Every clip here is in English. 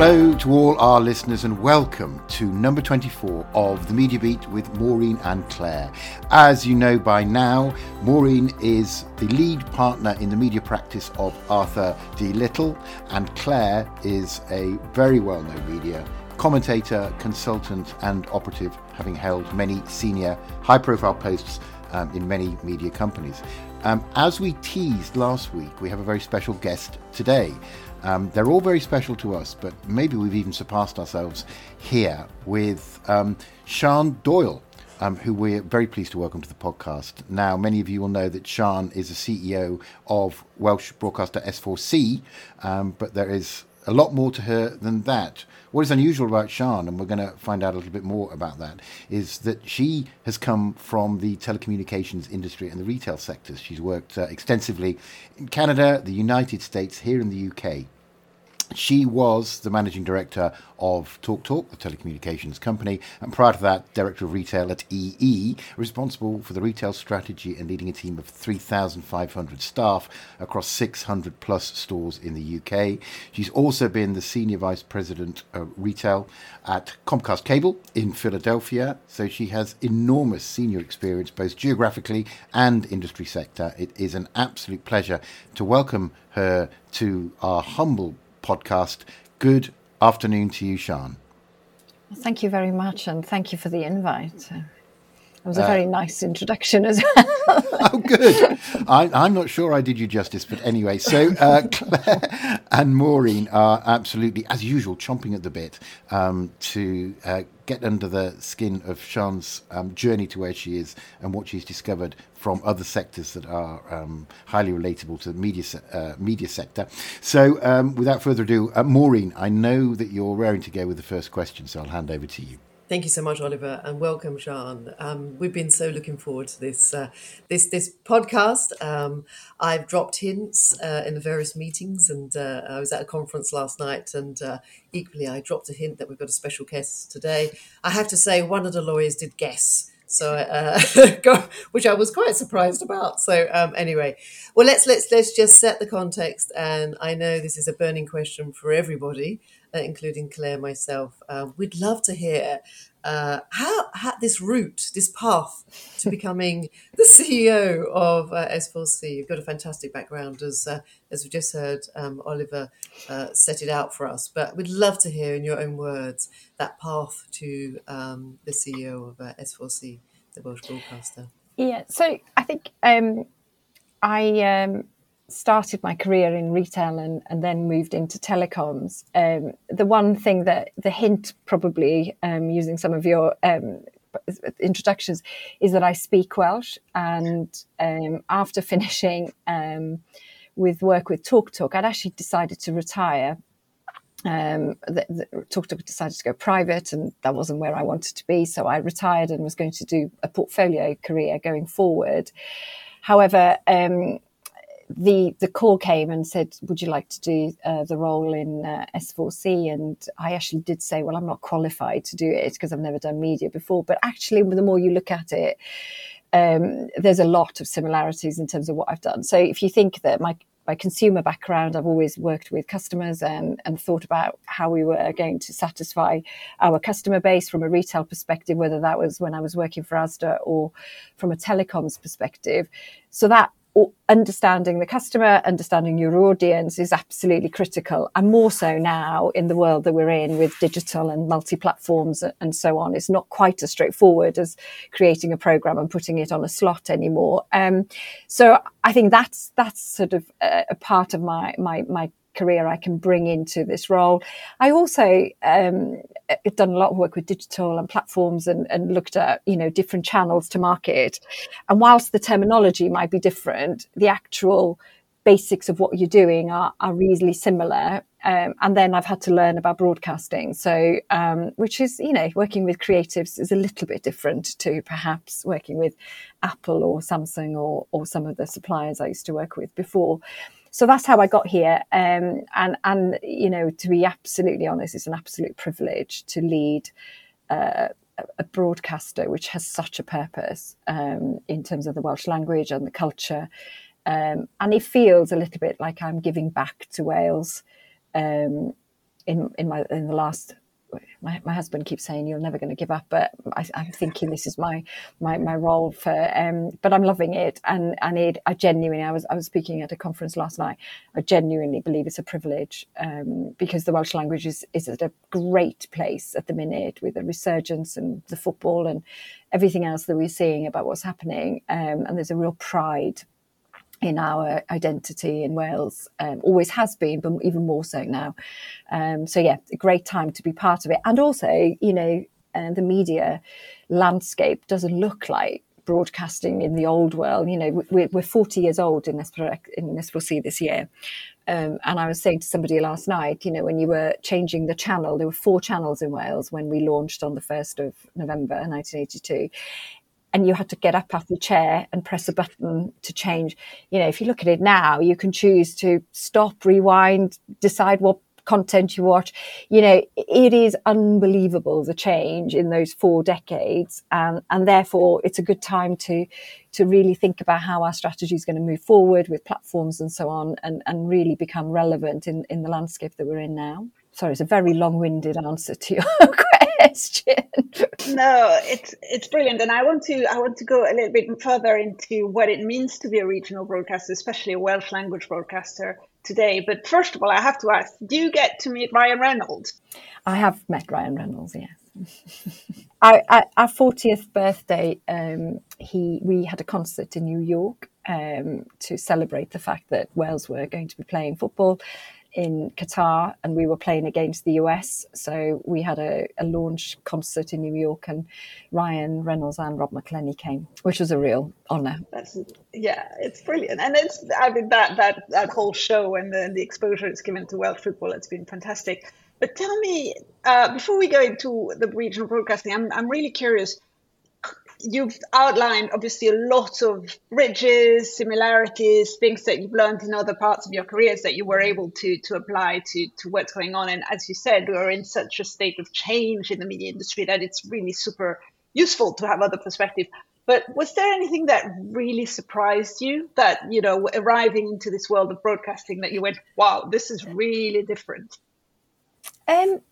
Hello to all our listeners and welcome to number 24 of the Media Beat with Maureen and Claire. As you know by now, Maureen is the lead partner in the media practice of Arthur D. Little, and Claire is a very well known media commentator, consultant, and operative, having held many senior high profile posts um, in many media companies. Um, as we teased last week, we have a very special guest today. Um, they're all very special to us, but maybe we've even surpassed ourselves here with um, Sian Doyle. Um, who we're very pleased to welcome to the podcast. Now, many of you will know that Sian is the CEO of Welsh broadcaster S4C, um, but there is a lot more to her than that. What is unusual about Sian, and we're going to find out a little bit more about that, is that she has come from the telecommunications industry and the retail sectors. She's worked uh, extensively in Canada, the United States, here in the UK. She was the managing director of TalkTalk, the telecommunications company, and prior to that, director of retail at EE, responsible for the retail strategy and leading a team of 3,500 staff across 600 plus stores in the UK. She's also been the senior vice president of retail at Comcast Cable in Philadelphia, so she has enormous senior experience both geographically and industry sector. It is an absolute pleasure to welcome her to our humble podcast. Good afternoon to you. Well, thank you very much, and thank you for the invite. It was a uh, very nice introduction as well. oh, good. I, am not sure I did you justice, but anyway, so uh, Claire and Maureen are absolutely, as usual, chomping at the bit um, to uh, get under the skin of Sian's um, journey to where she is and what she's discovered from other sectors that are um, highly relatable to the media se- uh, media sector. So, um, without further ado, uh, Maureen, I know that you're raring to go with the first question, so I'll hand over to you. Thank you so much, Oliver, and welcome, Sian. Um, we've been so looking forward to this uh, this this podcast. Um, I've dropped hints uh, in the various meetings, and uh, I was at a conference last night, and uh, equally, I dropped a hint that we've got a special guest today. I have to say, one of the lawyers did guess, so uh, which I was quite surprised about. So um, anyway, well, let's let's let's just set the context, and I know this is a burning question for everybody uh, including Claire, myself. Uh, we'd love to hear uh, how, how, this route, this path to becoming the CEO of uh, S4C. You've got a fantastic background, as uh, as we just heard um, Oliver uh, set it out for us. But we'd love to hear, in your own words, that path to um, the CEO of S4C, the Welsh broadcaster. Yeah, so I think um, I um, started my career in retail and, and then moved into telecoms, um, the one thing that the hint probably um, using some of your um, introductions is that I speak Welsh. And um, after finishing um, with work with TalkTalk, I'd actually decided to retire. Um, the, the, TalkTalk decided to go private, and that wasn't where I wanted to be. So I retired and was going to do a portfolio career going forward. However, um, the the call came and said, "Would you like to do uh, the role in uh, S4C?" And I actually did say, "Well, I'm not qualified to do it because I've never done media before." But actually, the more you look at it, um, there's a lot of similarities in terms of what I've done. So if you think that my my consumer background, I've always worked with customers and, and thought about how we were going to satisfy our customer base from a retail perspective, whether that was when I was working for Asda or from a telecoms perspective. So that understanding the customer, understanding your audience is absolutely critical. And more so now in the world that we're in with digital and multi platforms and so on. It's not quite as straightforward as creating a program and putting it on a slot anymore. Um, so I think that's that's sort of a, a part of my my my career I can bring into this role. I also um, done a lot of work with digital and platforms and, and looked at you know different channels to market. And whilst the terminology might be different, the actual basics of what you're doing are, are reasonably similar. Um, and then I've had to learn about broadcasting. So, um, which is, you know, working with creatives is a little bit different to perhaps working with Apple or Samsung or, or some of the suppliers I used to work with before so that's how I got here. Um, and and you know, to be absolutely honest, it's an absolute privilege to lead uh, a broadcaster which has such a purpose um, in terms of the Welsh language and the culture. Um, and it feels a little bit like I'm giving back to Wales. Um, in in my in the last my, my husband keeps saying you're never going to give up, but I, am thinking this is my my my role for. Um, but I'm loving it, and and it. I genuinely, I was I was speaking at a conference last night. I genuinely believe it's a privilege um, because the Welsh language is is at a great place at the minute with the resurgence and the football and everything else that we're seeing about what's happening. Um, and there's a real pride in our identity in Wales. Um, always has been, but even more so now. Um, so yeah, a great time to be part of it. And also, you know, uh, the media landscape doesn't look like broadcasting in the old world. You know, we're, we're 40 years old in this, in this we'll see this year. Um, and I was saying to somebody last night, you know, when you were changing the channel, there were four channels in Wales when we launched on the 1st of November 1982 and you had to get up off your chair and press a button to change. You know, if you look at it now, you can choose to stop, rewind, decide what content you watch. You know, it is unbelievable the change in those four decades, and and therefore it's a good time to to really think about how our strategy is going to move forward with platforms and so on, and and really become relevant in in the landscape that we're in now. Sorry, it's a very long-winded answer to your question. No, it's it's brilliant, and I want to I want to go a little bit further into what it means to be a regional broadcaster, especially a Welsh language broadcaster today. But first of all, I have to ask: Do you get to meet Ryan Reynolds? I have met Ryan Reynolds. Yes. I, at our fortieth birthday, um, he we had a concert in New York um, to celebrate the fact that Wales were going to be playing football in Qatar and we were playing against the US. So we had a, a, launch concert in New York and Ryan Reynolds and Rob McElhenney came, which was a real honour. That's, yeah, it's brilliant. And it's, I mean, that, that, that whole show and the, the exposure it's given to Welsh football, it's been fantastic. But tell me, uh, before we go into the regional broadcasting, I'm, I'm really curious you've outlined obviously a lot of bridges, similarities, things that you've learned in other parts of your careers that you were able to to apply to to what's going on. And as you said, we're in such a state of change in the media industry that it's really super useful to have other perspective. But was there anything that really surprised you that, you know, arriving into this world of broadcasting that you went, wow, this is really different? Um,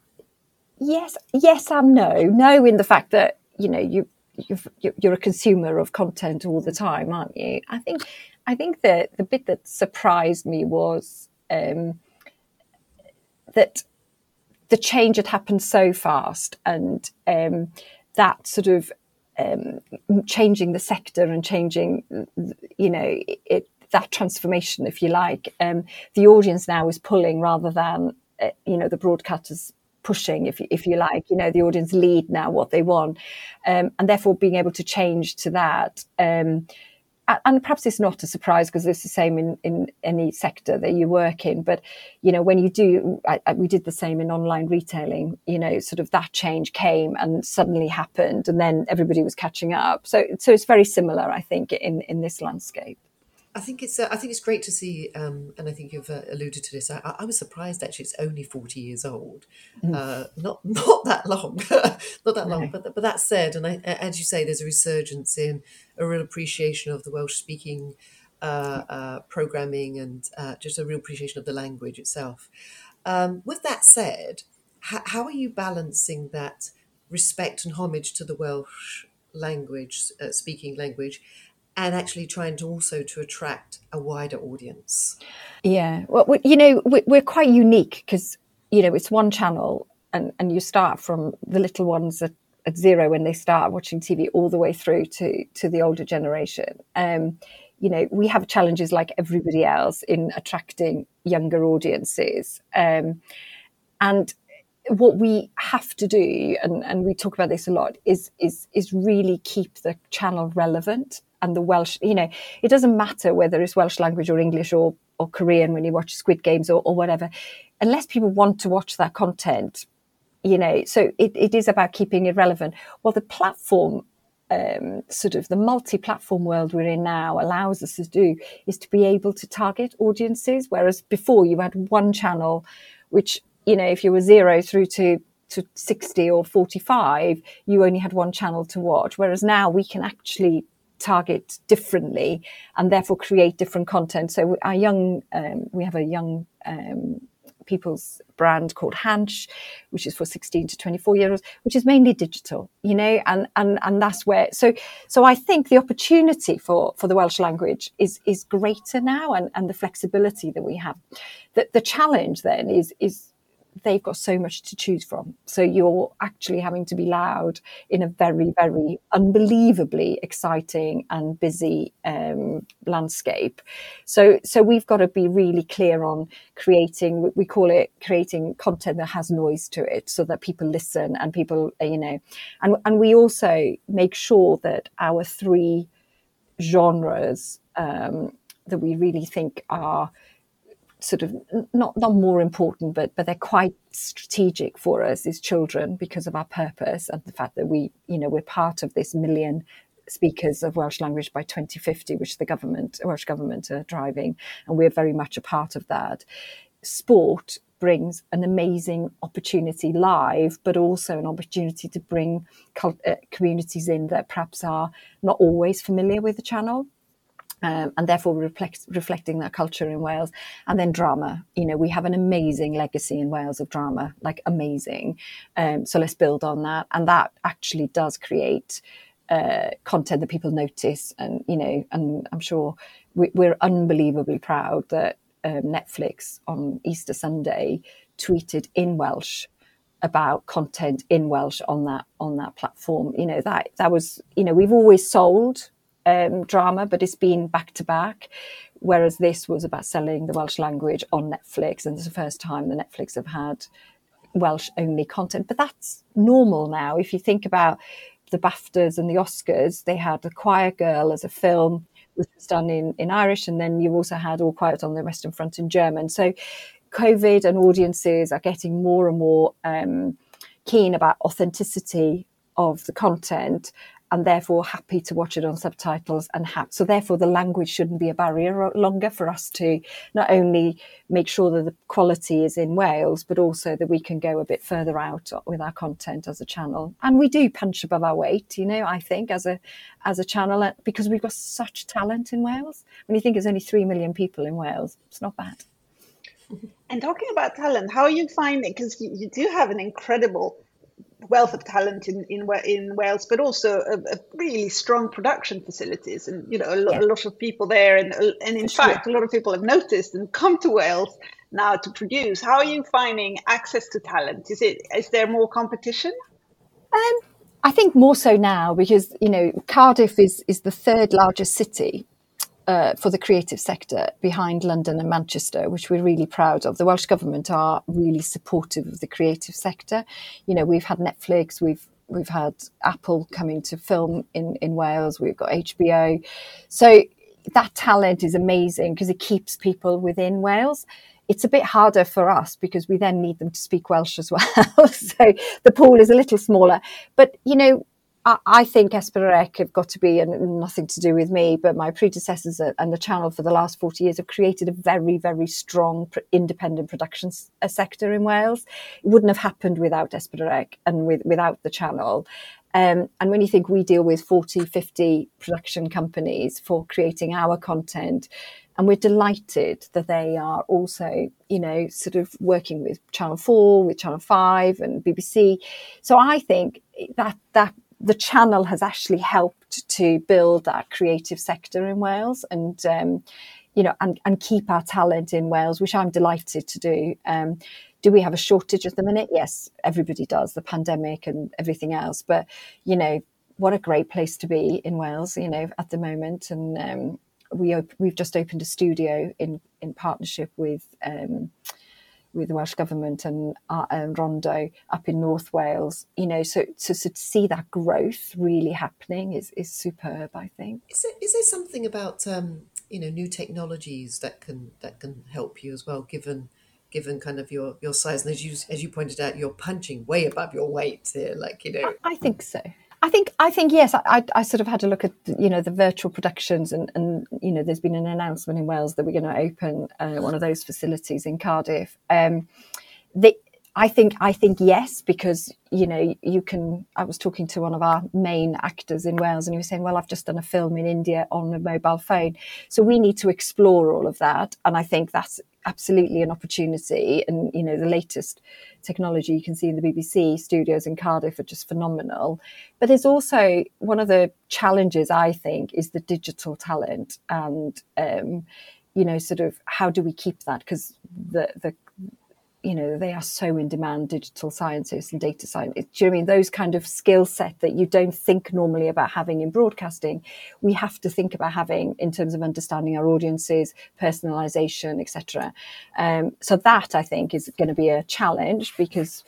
yes, yes and no. No, in the fact that, you know, you you're, you're a consumer of content all the time, aren't you? I think I think that the bit that surprised me was um, that the change had happened so fast, and um, that sort of um, changing the sector and changing, you know, it, that transformation, if you like. Um, the audience now is pulling rather than, uh, you know, the broadcasters pushing, if you, if you like, you know, the audience lead now what they want, um, and therefore being able to change to that. Um, and perhaps it's not a surprise because it's the same in, in any sector that you work in. But you know, when you do, I, I, we did the same in online retailing. You know, sort of that change came and suddenly happened, and then everybody was catching up. So, so it's very similar, I think, in in this landscape. I think it's uh, I think it's great to see, um, and I think you've uh, alluded to this. I, I, was surprised actually; it's only forty years old, mm. uh, not not that long, not that long. But but that said, and I, as you say, there's a resurgence in a real appreciation of the Welsh speaking uh, uh, programming and uh, just a real appreciation of the language itself. Um, with that said, h- how are you balancing that respect and homage to the Welsh language, speaking language? And actually trying to also to attract a wider audience. Yeah, well, you know, we're quite unique because you know it's one channel, and and you start from the little ones at, at zero when they start watching TV, all the way through to to the older generation. Um, you know, we have challenges like everybody else in attracting younger audiences, um, and what we have to do, and, and we talk about this a lot, is is is really keep the channel relevant and the Welsh. You know, it doesn't matter whether it's Welsh language or English or or Korean when you watch Squid Games or, or whatever, unless people want to watch that content. You know, so it, it is about keeping it relevant. Well, the platform um, sort of the multi-platform world we're in now allows us to do is to be able to target audiences, whereas before you had one channel, which you know, if you were zero through to to 60 or 45, you only had one channel to watch. Whereas now we can actually target differently and therefore create different content. So our young, um, we have a young um, people's brand called Hansh, which is for 16 to 24 year olds, which is mainly digital, you know, and, and, and that's where, so, so I think the opportunity for, for the Welsh language is, is greater now and, and the flexibility that we have. The, the challenge then is, is they've got so much to choose from. So you're actually having to be loud in a very, very unbelievably exciting and busy um, landscape. So, so we've got to be really clear on creating. We call it creating content that has noise to it, so that people listen and people, you know, and and we also make sure that our three genres um, that we really think are sort of not not more important, but but they're quite strategic for us as children because of our purpose and the fact that we you know we're part of this million speakers of Welsh language by 2050, which the government Welsh government are driving, and we're very much a part of that. Sport brings an amazing opportunity live, but also an opportunity to bring uh, communities in that perhaps are not always familiar with the channel um, and therefore reflect, reflecting that culture in Wales. And then drama. You know, we have an amazing legacy in Wales of drama, like amazing. Um, so let's build on that. And that actually does create uh, content that people notice. And, you know, and I'm sure we, are unbelievably proud that um, Netflix on Easter Sunday tweeted in Welsh about content in Welsh on that on that platform. You know that that was you know we've always sold um, drama, but it's been back to back. Whereas this was about selling the Welsh language on Netflix, and it's the first time the Netflix have had Welsh only content. But that's normal now. If you think about the BAFTAs and the Oscars, they had The Quiet Girl as a film, which was done in, in Irish, and then you also had All Quiet on the Western Front in German. So COVID and audiences are getting more and more um, keen about authenticity of the content and therefore happy to watch it on subtitles and ha- so therefore the language shouldn't be a barrier longer for us to not only make sure that the quality is in Wales but also that we can go a bit further out with our content as a channel and we do punch above our weight you know I think as a as a channel uh, because we've got such talent in Wales when you think there's only 3 million people in Wales it's not bad and talking about talent how are you finding it? because you, you do have an incredible wealth of talent in in, in Wales, but also a, a really strong production facilities, and you know a, yeah. a lot of people there, and and in fact, sure. a lot of people have noticed and come to Wales now to produce. How are you finding access to talent? Is it is there more competition? Um, I think more so now because you know Cardiff is is the third largest city uh, for the creative sector behind London and Manchester, which we're really proud of. The Welsh Government are really supportive of the creative sector. You know, we've had Netflix, we've we've had Apple coming to film in, in Wales, we've got HBO. So that talent is amazing because it keeps people within Wales. It's a bit harder for us because we then need them to speak Welsh as well. so the pool is a little smaller. But, you know, I, think S4C have got to be, and nothing to do with me, but my predecessors and the channel for the last 40 years have created a very, very strong independent production sector in Wales. It wouldn't have happened without S4C and with, without the channel. Um, and when you think we deal with 40, 50 production companies for creating our content, and we're delighted that they are also, you know, sort of working with Channel 4, with Channel 5 and BBC. So I think that that the channel has actually helped to build that creative sector in Wales and um, you know and, and keep our talent in Wales, which I'm delighted to do. Um, do we have a shortage at the minute? Yes, everybody does, the pandemic and everything else. But you know, what a great place to be in Wales, you know, at the moment. And um, we op- we've just opened a studio in in partnership with. With the Welsh Government and, uh, and Rondo up in North Wales. You know, so, so, so to see that growth really happening is, is superb. I think. Is there, is there something about um, you know new technologies that can that can help you as well, given given kind of your your size and as you as you pointed out, you're punching way above your weight here. Like you know, I think so. I think I think yes. I, I sort of had a look at you know the virtual productions and and you know there's been an announcement in Wales that we're going to open uh, one of those facilities in Cardiff. Um, the, I think I think yes because you know you can. I was talking to one of our main actors in Wales and he was saying, "Well, I've just done a film in India on a mobile phone, so we need to explore all of that." And I think that's absolutely an opportunity. And, you know, the latest technology you can see in the BBC studios in Cardiff are just phenomenal. But there's also one of the challenges, I think, is the digital talent and, um, you know, sort of how do we keep that? Because the, the you know they are so in demand digital scientists and data scientists do you know I mean? Those kind of skill set that you don't think normally about having in broadcasting we have to think about having in terms of understanding our audiences personalization etc um, so that I think is going to be a challenge because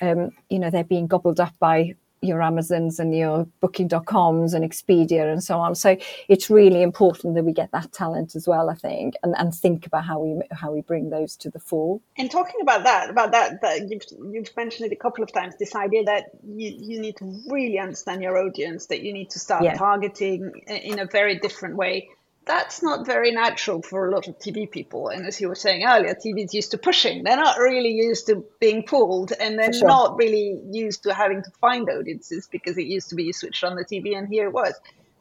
um, you know they're being gobbled up by your Amazons and your booking.coms and Expedia and so on. So it's really important that we get that talent as well, I think, and, and think about how we how we bring those to the fore. And talking about that, about that, that you've, you've mentioned it a couple of times, this idea that you, you need to really understand your audience, that you need to start yeah. targeting in a very different way that's not very natural for a lot of TV people. And as you were saying earlier, TV is used to pushing. They're not really used to being pulled, and they're sure. not really used to having to find audiences because it used to be you switched on the TV and here it was.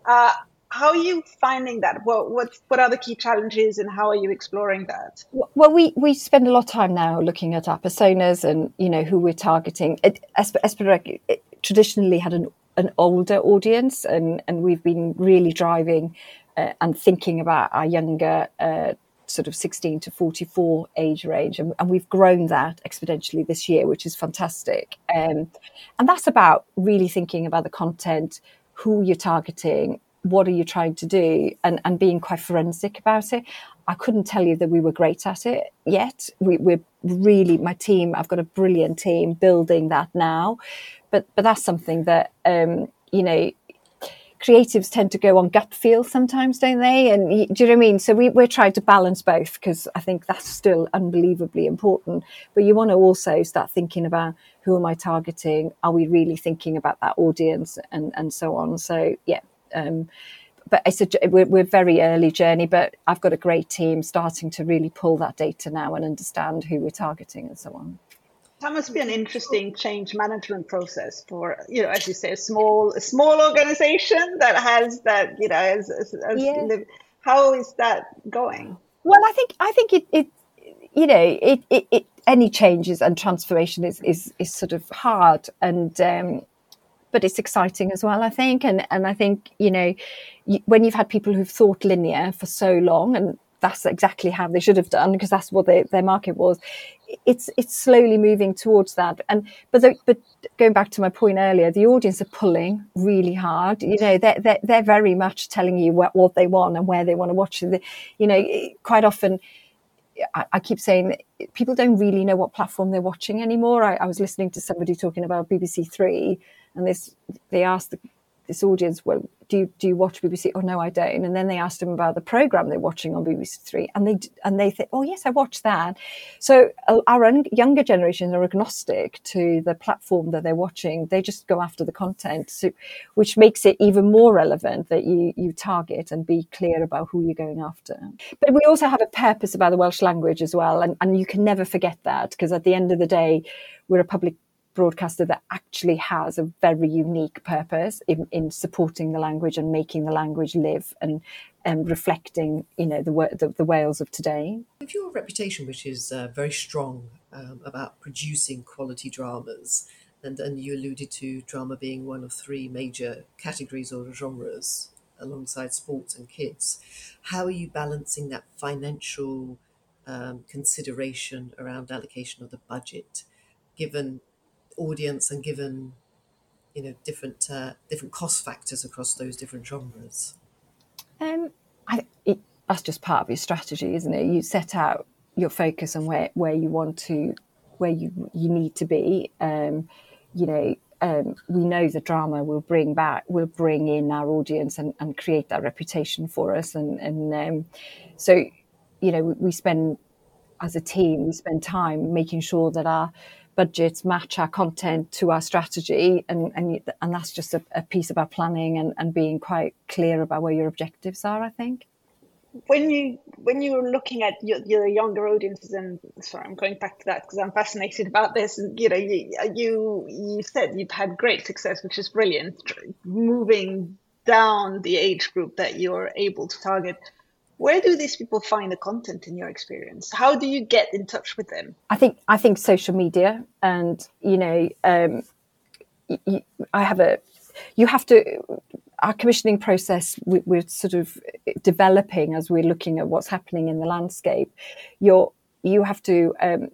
Uh, how are you finding that? What what what are the key challenges, and how are you exploring that? Well, we we spend a lot of time now looking at our personas and you know who we're targeting. S4C traditionally had an an older audience, and and we've been really driving uh, and thinking about our younger uh, sort of 16 to 44 age range. And, and, we've grown that exponentially this year, which is fantastic. Um, and that's about really thinking about the content, who you're targeting, what are you trying to do, and, and being quite forensic about it. I couldn't tell you that we were great at it yet. We, we're really, my team, I've got a brilliant team building that now. But, but that's something that, um, you know, creatives tend to go on gut feel sometimes, don't they? And do you know what I mean? So we, we're trying to balance both because I think that's still unbelievably important. But you want to also start thinking about who am I targeting? Are we really thinking about that audience and, and so on? So, yeah. Um, but it's a, we're, we're very early journey, but I've got a great team starting to really pull that data now and understand who we're targeting and so on that must be an interesting change management process for you know as you say a small a small organization that has that you know as, as, as yeah. how is that going well i think i think it, it you know it, it, it any changes and transformation is is is sort of hard and um but it's exciting as well, I think. And and I think you know, when you've had people who've thought linear for so long, and that's exactly how they should have done because that's what they, their market was. It's it's slowly moving towards that, and but the, but going back to my point earlier, the audience are pulling really hard. You know, they're they're, they're very much telling you what, what they want and where they want to watch. you know, quite often. I, I keep saying people don't really know what platform they're watching anymore. I, I was listening to somebody talking about BBC Three, and this they asked the this audience, well, do you, do you watch BBC? Oh, no, I don't. And then they asked them about the program they're watching on BBC Three, and they and they think, oh, yes, I watch that. So uh, our younger generations are agnostic to the platform that they're watching. They just go after the content, so, which makes it even more relevant that you you target and be clear about who you're going after. But we also have a purpose about the Welsh language as well, and and you can never forget that because at the end of the day, we're a public broadcaster that actually has a very unique purpose in, in supporting the language and making the language live and and reflecting, you know, the, the, the Wales of today. With your reputation, which is uh, very strong um, about producing quality dramas, and, and you alluded to drama being one of three major categories or genres alongside sports and kids. How are you balancing that financial um, consideration around allocation of the budget, given audience and given you know different uh, different cost factors across those different genres? Um, I, it, that's just part of your strategy, isn't it? You set out your focus on where, where you want to, where you you need to be. Um, you know, um, we know the drama will bring back, will bring in our audience and, and create that reputation for us. And, and um, so, you know, we, we spend as a team, we spend time making sure that our budgets match our content to our strategy and and, and that's just a, a piece about planning and, and being quite clear about where your objectives are i think. When you when you were looking at your, your younger audiences and sorry i'm going back to that because i'm fascinated about this you know you, you you said you've had great success which is brilliant moving down the age group that you're able to target where do these people find the content in your experience? How do you get in touch with them? I think i think social media and you know um, i have a you have to our commissioning process we, we're sort of developing as we're looking at what's happening in the landscape. You're you have to um,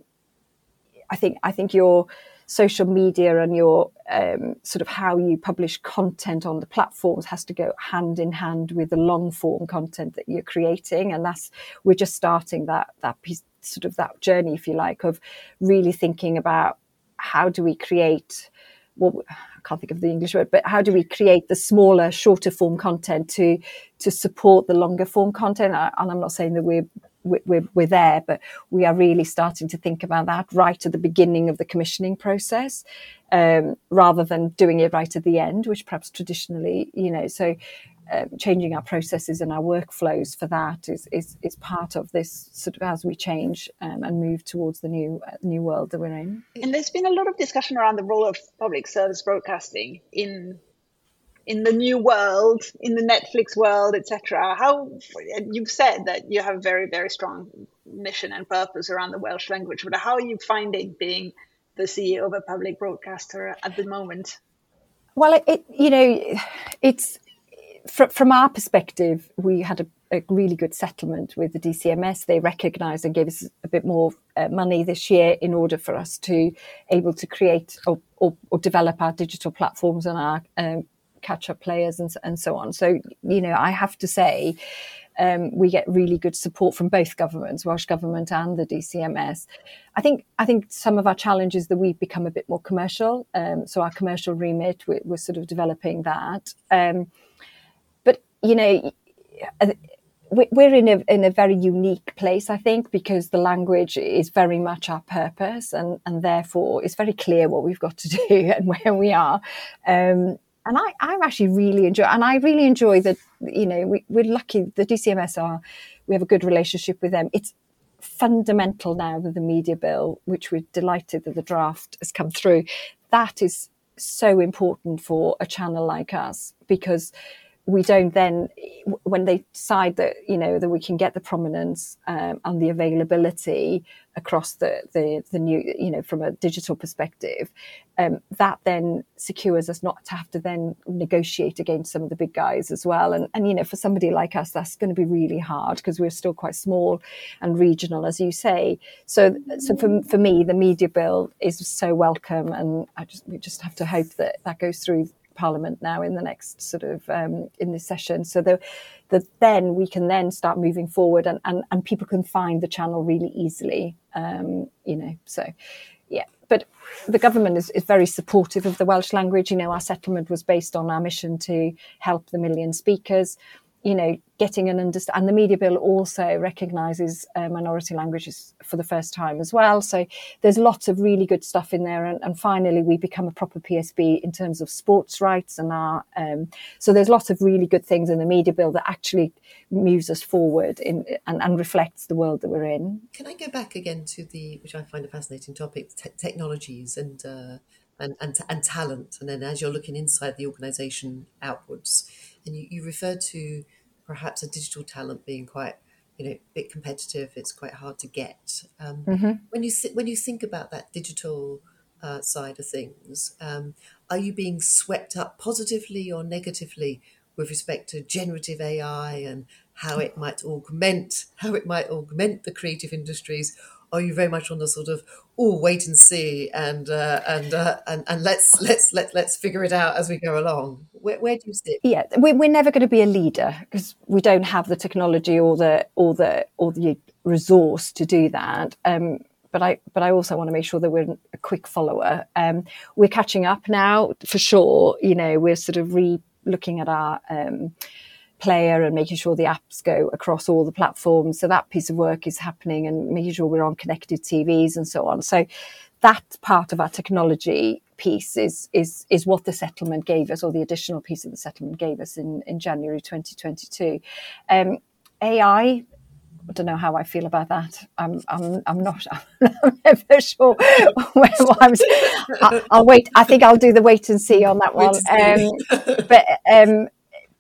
i think i think your social media and your um, sort of how you publish content on the platforms has to go hand in hand with the long form content that you're creating and that's we're just starting that that piece sort of that journey if you like of really thinking about how do we create well, I can't think of the English word, but how do we create the smaller, shorter form content to to support the longer form content? And I'm not saying that we're we're, we're there, but we are really starting to think about that right at the beginning of the commissioning process, um, rather than doing it right at the end, which perhaps traditionally, you know, so um, changing our processes and our workflows for that is, is, is part of this sort of as we change um, and move towards the new uh, new world that we're in. And there's been a lot of discussion around the role of public service broadcasting in in the new world, in the Netflix world, etc. How you've said that you have a very very strong mission and purpose around the Welsh language, but how are you finding being the CEO of a public broadcaster at the moment? Well, it, you know, it's from, from our perspective, we had a, a, really good settlement with the DCMS. They recognised and gave us a bit more uh, money this year in order for us to able to create or, or, or develop our digital platforms and our um, catch-up players and, and so on. So, you know, I have to say, um, we get really good support from both governments, Welsh government and the DCMS. I think I think some of our challenges that we've become a bit more commercial. Um, so our commercial remit, we're, we're sort of developing that. Um, you know, we're in a in a very unique place, I think, because the language is very much our purpose, and and therefore it's very clear what we've got to do and where we are. And I, I actually really enjoy, and I really enjoy that. You know, we, we're lucky. The DCMS are, we have a good relationship with them. It's fundamental now that the media bill, which we're delighted that the draft has come through, that is so important for a channel like us because we don't then when they decide that you know that we can get the prominence um, and the availability across the, the the new you know from a digital perspective um, that then secures us not to have to then negotiate against some of the big guys as well. And and you know for somebody like us that's going to be really hard because we're still quite small and regional as you say. So so for, for me the media bill is so welcome and I just we just have to hope that that goes through Parliament now in the next sort of um, in this session, so that the, then we can then start moving forward and, and, and people can find the channel really easily. Um, you know, so yeah. But the government is, is very supportive of the Welsh language. You know, our settlement was based on our mission to help the million speakers you know, getting an understand. And the media bill also recognises uh, minority languages for the first time as well. So there's lots of really good stuff in there. And, and finally, we become a proper PSB in terms of sports rights and our. Um, so there's lots of really good things in the media bill that actually moves us forward in and, and reflects the world that we're in. Can I go back again to the, which I find a fascinating topic, te- technologies and. Uh, and, and, and talent, and then as you're looking inside the organisation outwards, and you, you referred to perhaps a digital talent being quite you know a bit competitive it's quite hard to get. Um, mm-hmm. when you when you think about that digital uh, side of things um, are you being swept up positively or negatively with respect to generative ai and how it might augment how it might augment the creative industries are you very much on the sort of oh wait and see and uh, and, uh, and and let's let's let let's figure it out as we go along? Where, where do you sit? Yeah, we're, we're never going to be a leader because we don't have the technology or the or the or the resource to do that. Um, but I but I also want to make sure that we're a quick follower. Um, we're catching up now for sure. You know, we're sort of re looking at our um, player and making sure the apps go across all the platforms. So that piece of work is happening and making sure we're on connected TVs and so on. So that part of our technology piece is is is what the settlement gave us, or the additional piece of the settlement gave us in in January 2022. Um, AI. I don't know how I feel about that. I'm I'm I'm not I'm never sure where I'm. I'll, I'll wait. I think I'll do the wait and see on that one. Um, but um,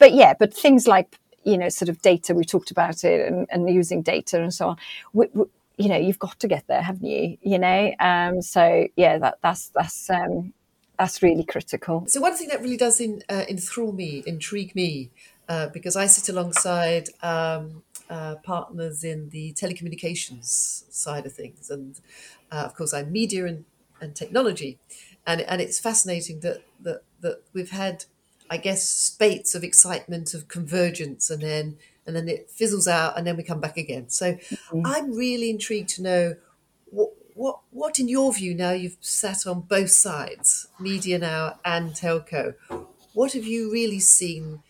but yeah, but things like you know, sort of data. We talked about it and, and using data and so on. We, we, you know, you've got to get there, haven't you? You know, um, so yeah, that that's that's um, that's really critical. So one thing that really does in, uh, enthrall me, intrigue me, uh, because I sit alongside um, uh, partners in the telecommunications side of things, and uh, of course I'm media and, and technology, and and it's fascinating that that that we've had, I guess, spates of excitement of convergence, and then and then it fizzles out, and then we come back again. So mm-hmm. I'm really intrigued to know what what what in your view now you've sat on both sides, media now and telco. What have you really seen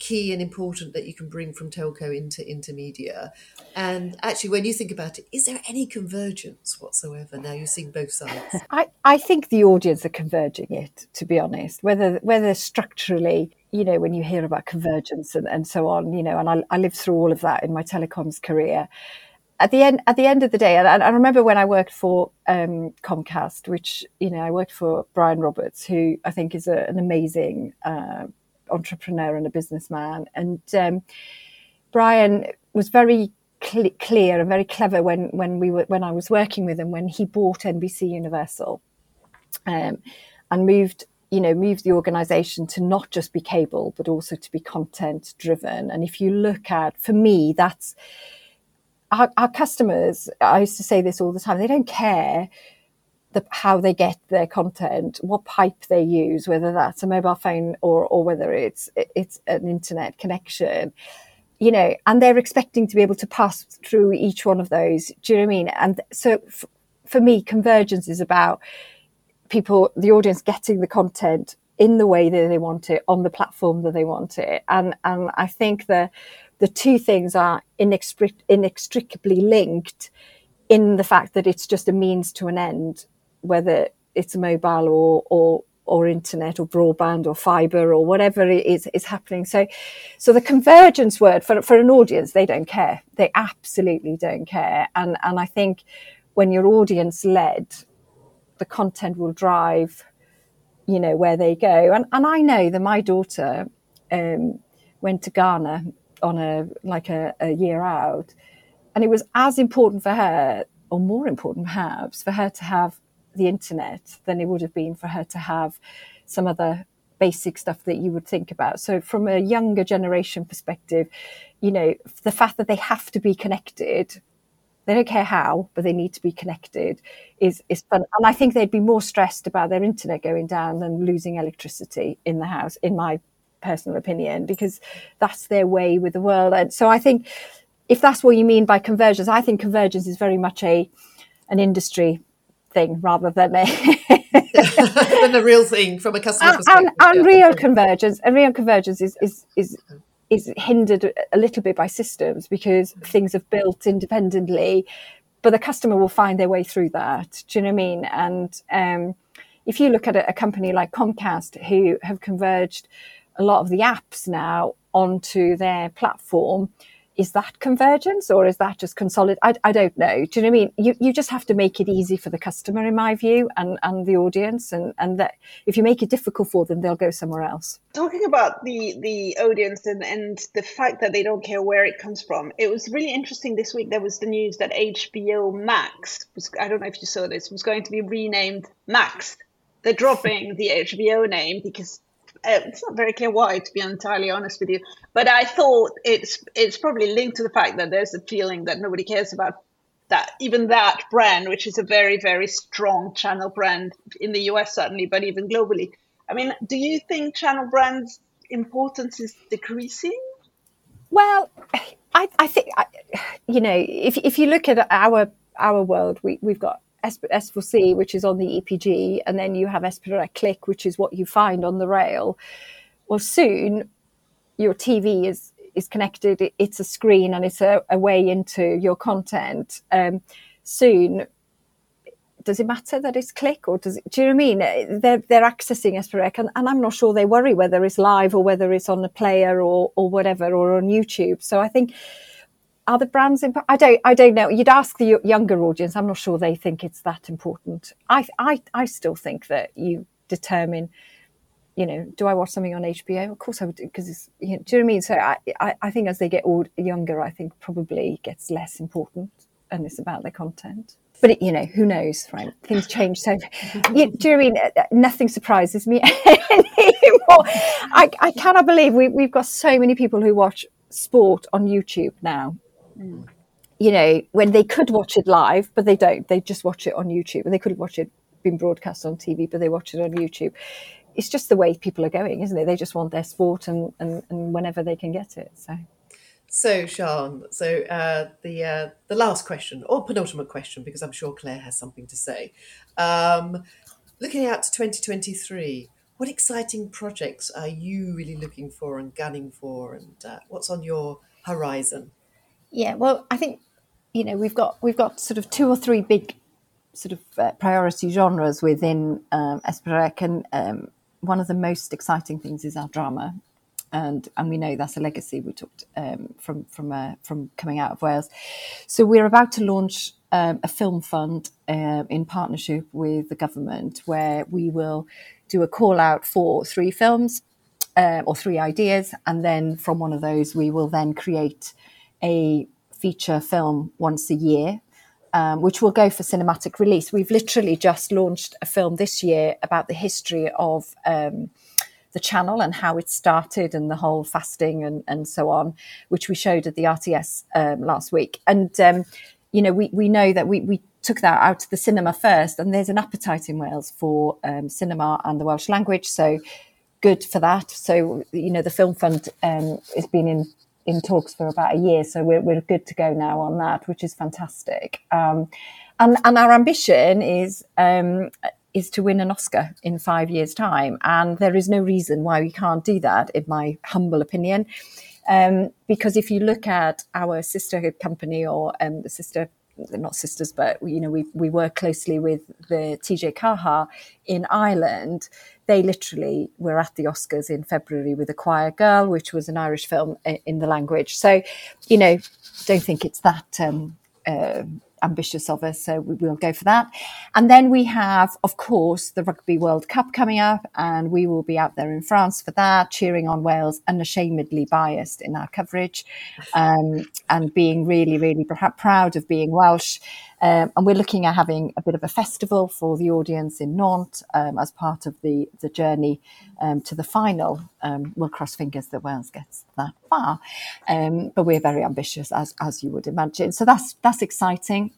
key and important that you can bring from telco into into media? And actually, when you think about it, is there any convergence whatsoever? Now you're seeing both sides. I, I think the audience are converging it, to be honest. Whether whether structurally, you know, when you hear about convergence and, and so on, you know, and I, I lived through all of that in my telecoms career at the end at the end of the day, and I, remember when I worked for um, Comcast, which you know I worked for Brian Roberts, who I think is a, an amazing uh, entrepreneur and a businessman, and um, Brian was very cl- clear and very clever when when we were when I was working with him when he bought NBC Universal, um, and moved you know moved the organization to not just be cable but also to be content driven. And if you look at for me that's our, our customers, I used to say this all the time, they don't care the, how they get their content, what pipe they use, whether that's a mobile phone or, or whether it's, it's an internet connection, you know, and they're expecting to be able to pass through each one of those. Do you know what I mean? And so f- for me, convergence is about people, the audience getting the content in the way that they want it on the platform that they want it. And, and I think that the two things are inextric- inextricably linked in the fact that it's just a means to an end, whether it's mobile or, or, or internet or broadband or fiber or whatever is, is happening. So, so the convergence word for, for an audience, they don't care. They absolutely don't care. And, and I think when you're audience led, the content will drive, you know, where they go. And, and I know that my daughter, um, went to Ghana on a like a, a year out, and it was as important for her, or more important perhaps, for her to have the internet than it would have been for her to have some other basic stuff that you would think about. So from a younger generation perspective, you know, the fact that they have to be connected, they don't care how, but they need to be connected is, is fun. And I think they'd be more stressed about their internet going down than losing electricity in the house, in my personal opinion because that's their way with the world. And so I think if that's what you mean by convergence, I think convergence is very much a an industry thing rather than a than a real thing from a customer perspective. And, and real convergence, and real convergence is is is is hindered a little bit by systems because things have built independently, but the customer will find their way through that. Do you know what I mean? And um, if you look at a, a company like Comcast, who have converged a lot of the apps now onto their platform. Is that convergence or is that just consolidate? I, I don't know. Do you know what I mean? You, you just have to make it easy for the customer, in my view, and, and the audience. And, and that if you make it difficult for them, they'll go somewhere else. Talking about the, the audience and, and the fact that they don't care where it comes from, it was really interesting this week. There was the news that HBO Max, was, I don't know if you saw this, was going to be renamed Max. They're dropping the HBO name because Uh, it's not very clear why, to be entirely honest with you. But I thought it's it's probably linked to the fact that there's a feeling that nobody cares about that even that brand, which is a very very strong channel brand in the US certainly, but even globally. I mean, do you think channel brands' importance is decreasing? Well, I, I think you know if if you look at our our world, we we've got S4C, which is on the EPG, and then you have S4C Clic, which is what you find on the rail. Well, soon your TV is is connected. It's a screen and it's a, a way into your content. Um, soon, does it matter that it's Clic or does it? Do you know what I mean? They're they're accessing S4 and, and I'm not sure they worry whether it's live or whether it's on a player or or whatever or on YouTube. So I think are the brands important? I don't. I don't know. You'd ask the younger audience. I'm not sure they think it's that important. I, I, I still think that you determine you know, do I watch something on HBO? Of course I would, because it's, you know, do you know what I mean? So I, I, I think as they get old, younger, I think probably gets less important and it's about the content. But it, you know, who knows, right? Things change. So, you, do you know what I mean? Uh, nothing surprises me anymore. I, I cannot believe we, we've got so many people who watch sport on YouTube now. Mm. You know, when they could watch it live, but they don't. They just watch it on YouTube, and they could watch it being broadcast on TV, but they watch it on YouTube. It's just the way people are going, isn't it? They just want their sport and, and, and whenever they can get it. So. So, Sian, so uh, the uh, the last question, or penultimate question, because I'm sure Claire has something to say. Um, looking out to 2023, what exciting projects are you really looking for and gunning for, and uh, what's on your horizon? Yeah, well, I think you know we've got we've got sort of two or three big sort of uh, priority genres within um, S4C, and um, one of the most exciting things is our drama. And and we know that's a legacy. We took um, from from uh, from coming out of Wales. So we're about to launch um, a film fund uh, in partnership with the government, where we will do a call out for three films uh, or three ideas, and then from one of those we will then create a feature film once a year. Um, which will go for cinematic release. We've literally just launched a film this year about the history of um, the channel and how it started and the whole fasting and, and so on, which we showed at the RTS um, last week. And, um, you know, we, we know that we, we took that out to the cinema first, and there's an appetite in Wales for um, cinema and the Welsh language. So good for that. So, you know, the Film Fund um, has been in in talks for about a year, so we're, we're good to go now on that, which is fantastic. Um, and, and our ambition is um, is to win an Oscar in five years' time. And there is no reason why we can't do that, in my humble opinion. Um, because if you look at our sisterhood company or um, the sister, not sisters, but you know, we, we work closely with the TG4 in Ireland. They literally were at the Oscars in February with A Quiet Girl, which was an Irish film in the language. So, you know, don't think it's that um, uh, ambitious of us, so we, will go for that. And then we have, of course, the Rugby World Cup coming up, and we will be out there in France for that, cheering on Wales, unashamedly biased in our coverage, um, and being really, really proud of being Welsh. Um, and we're looking at having a bit of a festival for the audience in Nantes um, as part of the, the journey um, to the final. Um, we'll cross fingers that Wales gets that far, um, but we're very ambitious, as, as you would imagine. So that's that's exciting.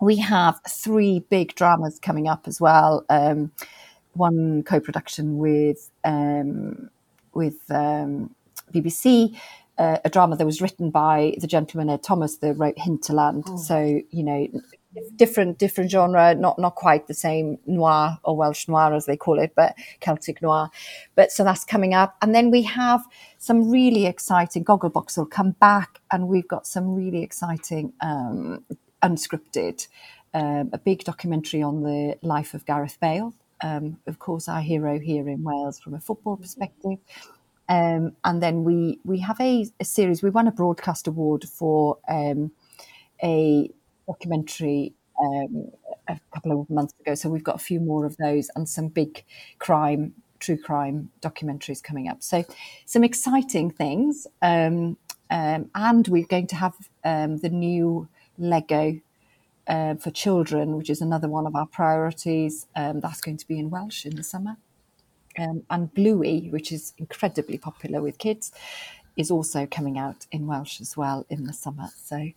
We have three big dramas coming up as well. Um, one co-production with with BBC uh, a drama that was written by the gentleman Ed Thomas that wrote Hinterland. Oh. So you know, different different genre, not not quite the same noir or Welsh noir as they call it, but Celtic noir. But so that's coming up, and then we have some really exciting. Gogglebox will come back, and we've got some really exciting um, unscripted. Um, a big documentary on the life of Gareth Bale, um, of course, our hero here in Wales from a football perspective. Um, and then we we have a, a, series. We won a broadcast award for um, a documentary um, a couple of months ago. So we've got a few more of those and some big crime, true crime documentaries coming up. So some exciting things. Um, um, and we're going to have um, the new Lego uh, for children, which is another one of our priorities. that's going to be in Welsh in the summer. Um, and Bluey, which is incredibly popular with kids, is also coming out in Welsh as well in the summer. So,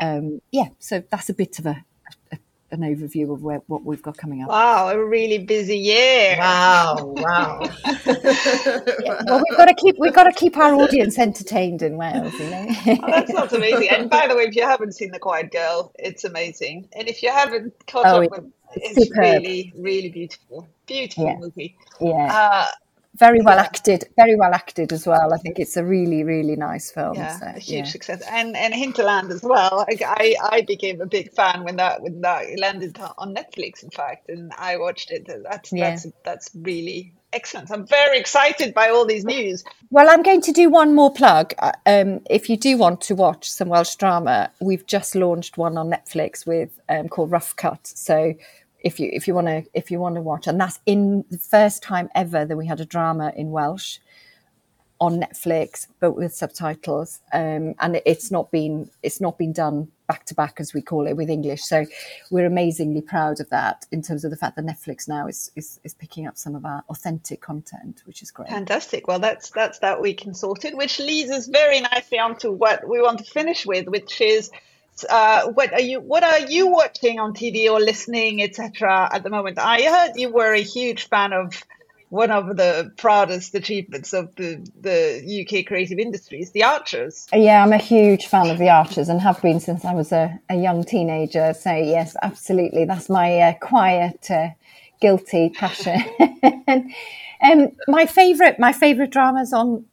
um, yeah, so that's a bit of a, a an overview of where, what we've got coming up. Wow, a really busy year. Wow, wow. yeah, well, we've got to keep we've got to keep our audience entertained in Wales, you know. oh, that sounds amazing. And by the way, if you haven't seen The Quiet Girl, it's amazing. And if you haven't caught oh, up with it's, it's really, really beautiful. Beautiful yeah. movie. Yeah. Uh, very well acted, very well acted as well. I think it's a really, really nice film. Yeah, so, a huge yeah. success, and and Hinterland as well. I, I, I became a big fan when that when that landed on Netflix, in fact, and I watched it. That's yeah. that's that's really excellent. I'm very excited by all these news. Well, I'm going to do one more plug. Uh, um, if you do want to watch some Welsh drama, we've just launched one on Netflix with um, called Rough Cut. So if you if you want to if you want to watch, and that's in the first time ever that we had a drama in Welsh on Netflix, but with subtitles. Um, and it's not been it's not been done back to back as we call it with English. So we're amazingly proud of that in terms of the fact that Netflix now is is, is picking up some of our authentic content, which is great. Fantastic. Well, that's that's that week in sorted, which leads us very nicely on to what we want to finish with, which is. Uh, what are you what are you watching on TV or listening etc at the moment I heard you were a huge fan of one of the proudest achievements of the, the UK creative industries, the Archers. Yeah, I'm a huge fan of the Archers and have been since I was a, a young teenager. So, yes, absolutely. That's my uh, quiet, uh, guilty passion. and um, my favourite my favourite dramas on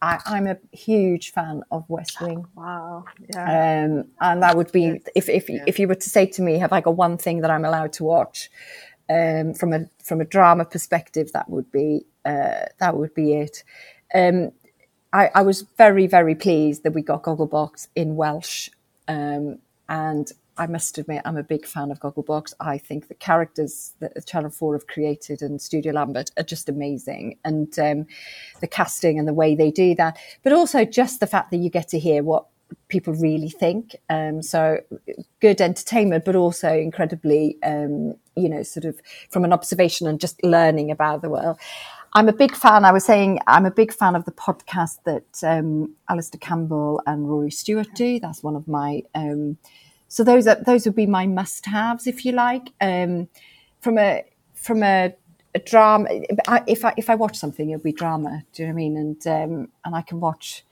I, am a huge fan of West Wing. Wow. Yeah. Um, and that would be if if yeah. if you were to say to me, have I got one thing that I'm allowed to watch? um, from a from a drama perspective, that would be uh, that would be it. Um, I, I, was very very pleased that we got Gogglebox in Welsh, um, and I must admit I'm a big fan of Gogglebox. I think the characters that Channel Four have created and Studio Lambert are just amazing, and um, the casting and the way they do that, but also just the fact that you get to hear what people really think. Um, so good entertainment, but also incredibly, um, you know, sort of from an observation and just learning about the world. I'm a big fan. I was saying I'm a big fan of the podcast that um, Alastair Campbell and Rory Stewart do. That's one of my. Um, so those are those would be my must-haves, if you like. Um, from a from a, a drama, if I if I watch something, it'll be drama. Do you know what I mean? And um, and I can watch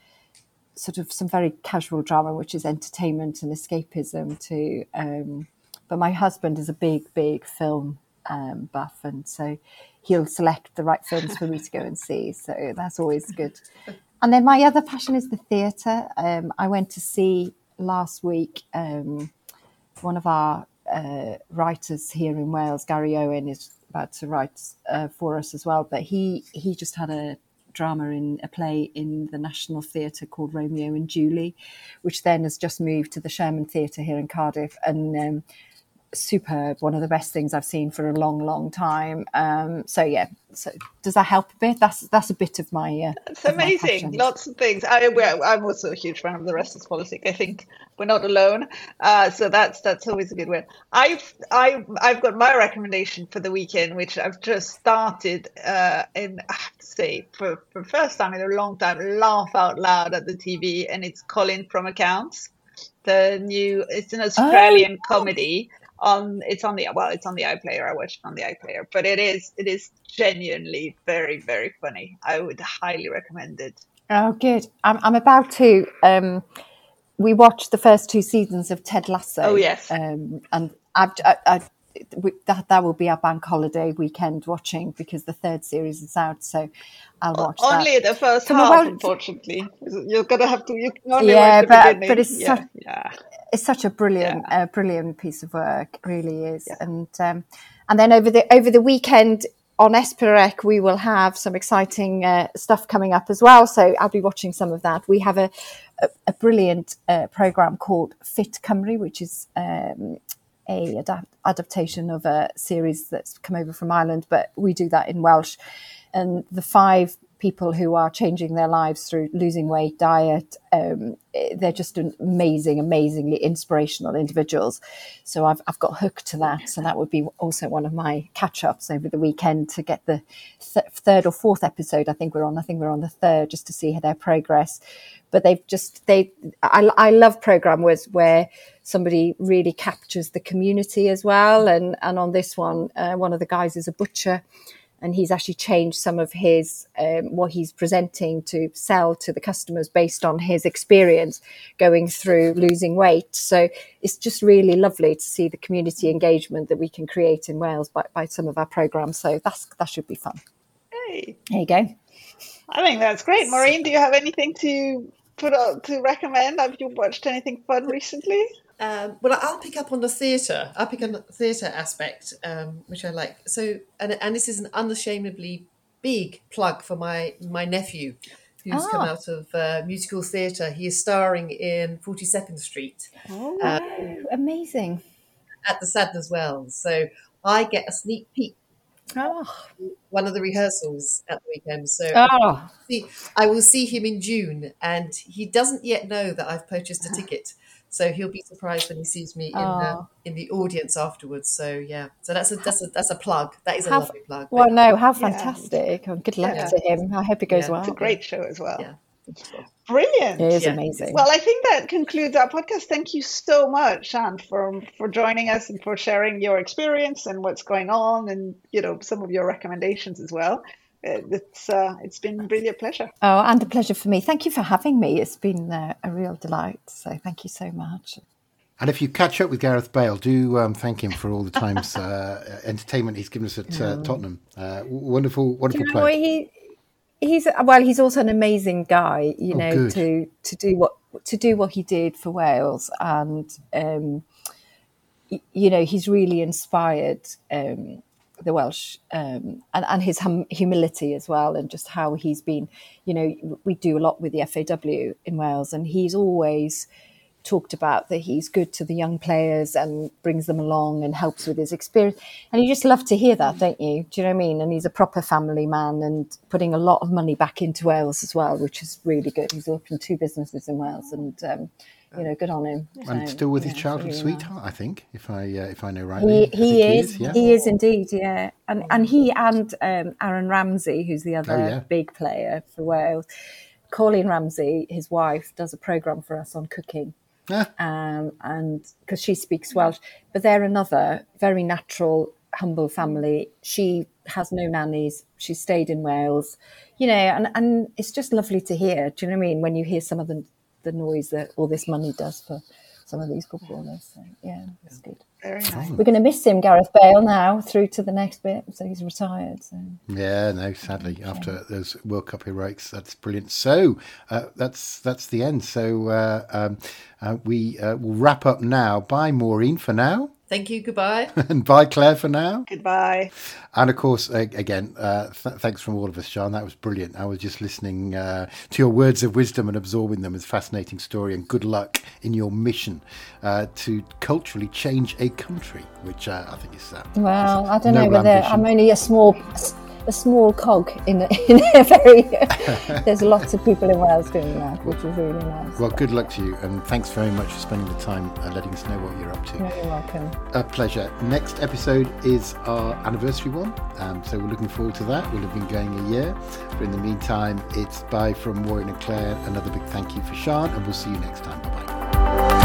sort of some very casual drama, which is entertainment and escapism too. Um, but my husband is a big, big film um, buff, and so he'll select the right films for me to go and see. So that's always good. And then my other passion is the theatre. Um, I went to see last week um, one of our uh, writers here in Wales, Gary Owen, is about to write uh, for us as well. But he he just had a drama in a play in the National Theatre called Romeo and Julie, which then has just moved to the Sherman Theatre here in Cardiff. And um, superb, one of the best things I've seen for a long, long time. Um, so yeah, so does that help a bit? That's that's a bit of my. Uh, it's amazing. Lots of things. I, I'm also a huge fan of the Rest Is Politics. I think we're not alone. Uh, so that's that's always a good win. I've I I've got my recommendation for the weekend, which I've just started. Uh, in I have to say for for the first time in a long time, laugh out loud at the TV, and it's Colin from Accounts. The new it's an Australian oh. comedy on it's on the well it's on the iPlayer. I watched it on the iPlayer, but it is it is genuinely very very funny. I would highly recommend it. Oh, good. I'm I'm about to. Um, we watched the first two seasons of Ted Lasso. Oh yes. Um, and I've, I, I, we, that that will be our bank holiday weekend watching because the third series is out. So I'll watch only that. the first half. Well, unfortunately, you're gonna have to. You only yeah, watch the but beginning. but it's yeah, such, yeah. it's such a brilliant, yeah. uh, brilliant piece of work. Really is. Yeah. And um, and then over the over the weekend on S4C, we will have some exciting uh, stuff coming up as well. So I'll be watching some of that. We have a a, a brilliant uh, program called Fit Cymru, which is um, a adapt- adaptation of a series that's come over from Ireland, but we do that in Welsh. And the five people who are changing their lives through losing weight, diet. Um, they're just amazing, amazingly inspirational individuals. So I've, I've got hooked to that. So that would be also one of my catch ups over the weekend to get the th- third or fourth episode. I think we're on. I think we're on the third just to see their progress. But they've just they. I, I love program where somebody really captures the community as well. And and on this one, uh, one of the guys is a butcher and he's actually changed some of his um, what he's presenting to sell to the customers based on his experience going through losing weight. So it's just really lovely to see the community engagement that we can create in Wales by, by some of our programs. So that's that should be fun. Hey, there you go. I think that's great, Maureen. Do you have anything to put out to recommend? Have you watched anything fun recently? Um, well, I'll pick up on the theatre. I'll pick on the theatre aspect, um, which I like. So, and and this is an unashamedly big plug for my my nephew, who's come ah. out of uh, musical theatre. He is starring in Forty Second Street. Oh, um, amazing! At the Sadler's Wells. So I get a sneak peek. Oh. One of the rehearsals at the weekend. So oh. see, I will see him in June, and he doesn't yet know that I've purchased a ticket. So he'll be surprised when he sees me in uh, in the audience afterwards. So yeah, so that's a that's a that's a plug. That is a how, lovely plug. Well, no, how fantastic! Yeah. good luck yeah. to him. I hope it goes yeah. well. It's a great show as well. Yeah. Brilliant. It is yeah. amazing. Well, I think that concludes our podcast. Thank you so much, Sian, for for joining us and for sharing your experience and what's going on and you know some of your recommendations as well. Uh, it's uh, it's been really a pleasure. Oh, and a pleasure for me. Thank you for having me. It's been uh, a real delight. So thank you so much. And if you catch up with Gareth Bale, do um, thank him for all the times uh, entertainment he's given us at uh, Tottenham. Uh, wonderful, wonderful player. He, he's well he's also an amazing guy you oh, know good. to to do what to do what he did for wales and um, you know he's really inspired um, the welsh um, and, and his hum- humility as well and just how he's been you know we do a lot with the FAW in wales and he's always talked about that he's good to the young players and brings them along and helps with his experience. And you just love to hear that, don't you? Do you know what I mean? And he's a proper family man and putting a lot of money back into Wales as well, which is really good. He's opened two businesses in Wales and, um, you know, good on him. And so, still with his childhood really sweetheart, I think, if I uh, if I know rightly. He, he is, he is, yeah. he is indeed, yeah. And and he and um, Aaron Ramsey, who's the other oh, yeah. big player for Wales, Colleen Ramsey, his wife, does a program for us on cooking yeah. Um, and because she speaks Welsh, but they're another very natural, humble family. She has no nannies. She stayed in Wales, you know, and, and it's just lovely to hear. Do you know what I mean? When you hear some of the, the noise that all this money does for some of these footballers. So, yeah, it's good. Very nice. We're going to miss him, Gareth Bale, now through to the next bit. So he's retired. So. Yeah, no, sadly, after those World Cup heroics, that's brilliant. So uh, that's that's the end. So uh, um, uh, we uh, will wrap up now. Bye, Maureen, for now. Thank you. Goodbye. and bye, Claire, for now. Goodbye. And of course, again, uh, th- thanks from all of us, Sian. That was brilliant. I was just listening uh, to your words of wisdom and absorbing them. It's a fascinating story. And good luck in your mission uh, to culturally change a country, which uh, I think is. Uh, well, I don't know whether I'm only a small a small cog in a, in a very. there's lots of people in Wales doing that, which is really nice. Well, good luck to you, and thanks very much for spending the time uh, letting us know what you're up to. You're welcome. A pleasure. Next episode is our anniversary one, um, so we're looking forward to that. We'll have been going a year, but in the meantime, it's bye from Warren and Claire. Another big thank you for Sian, and we'll see you next time.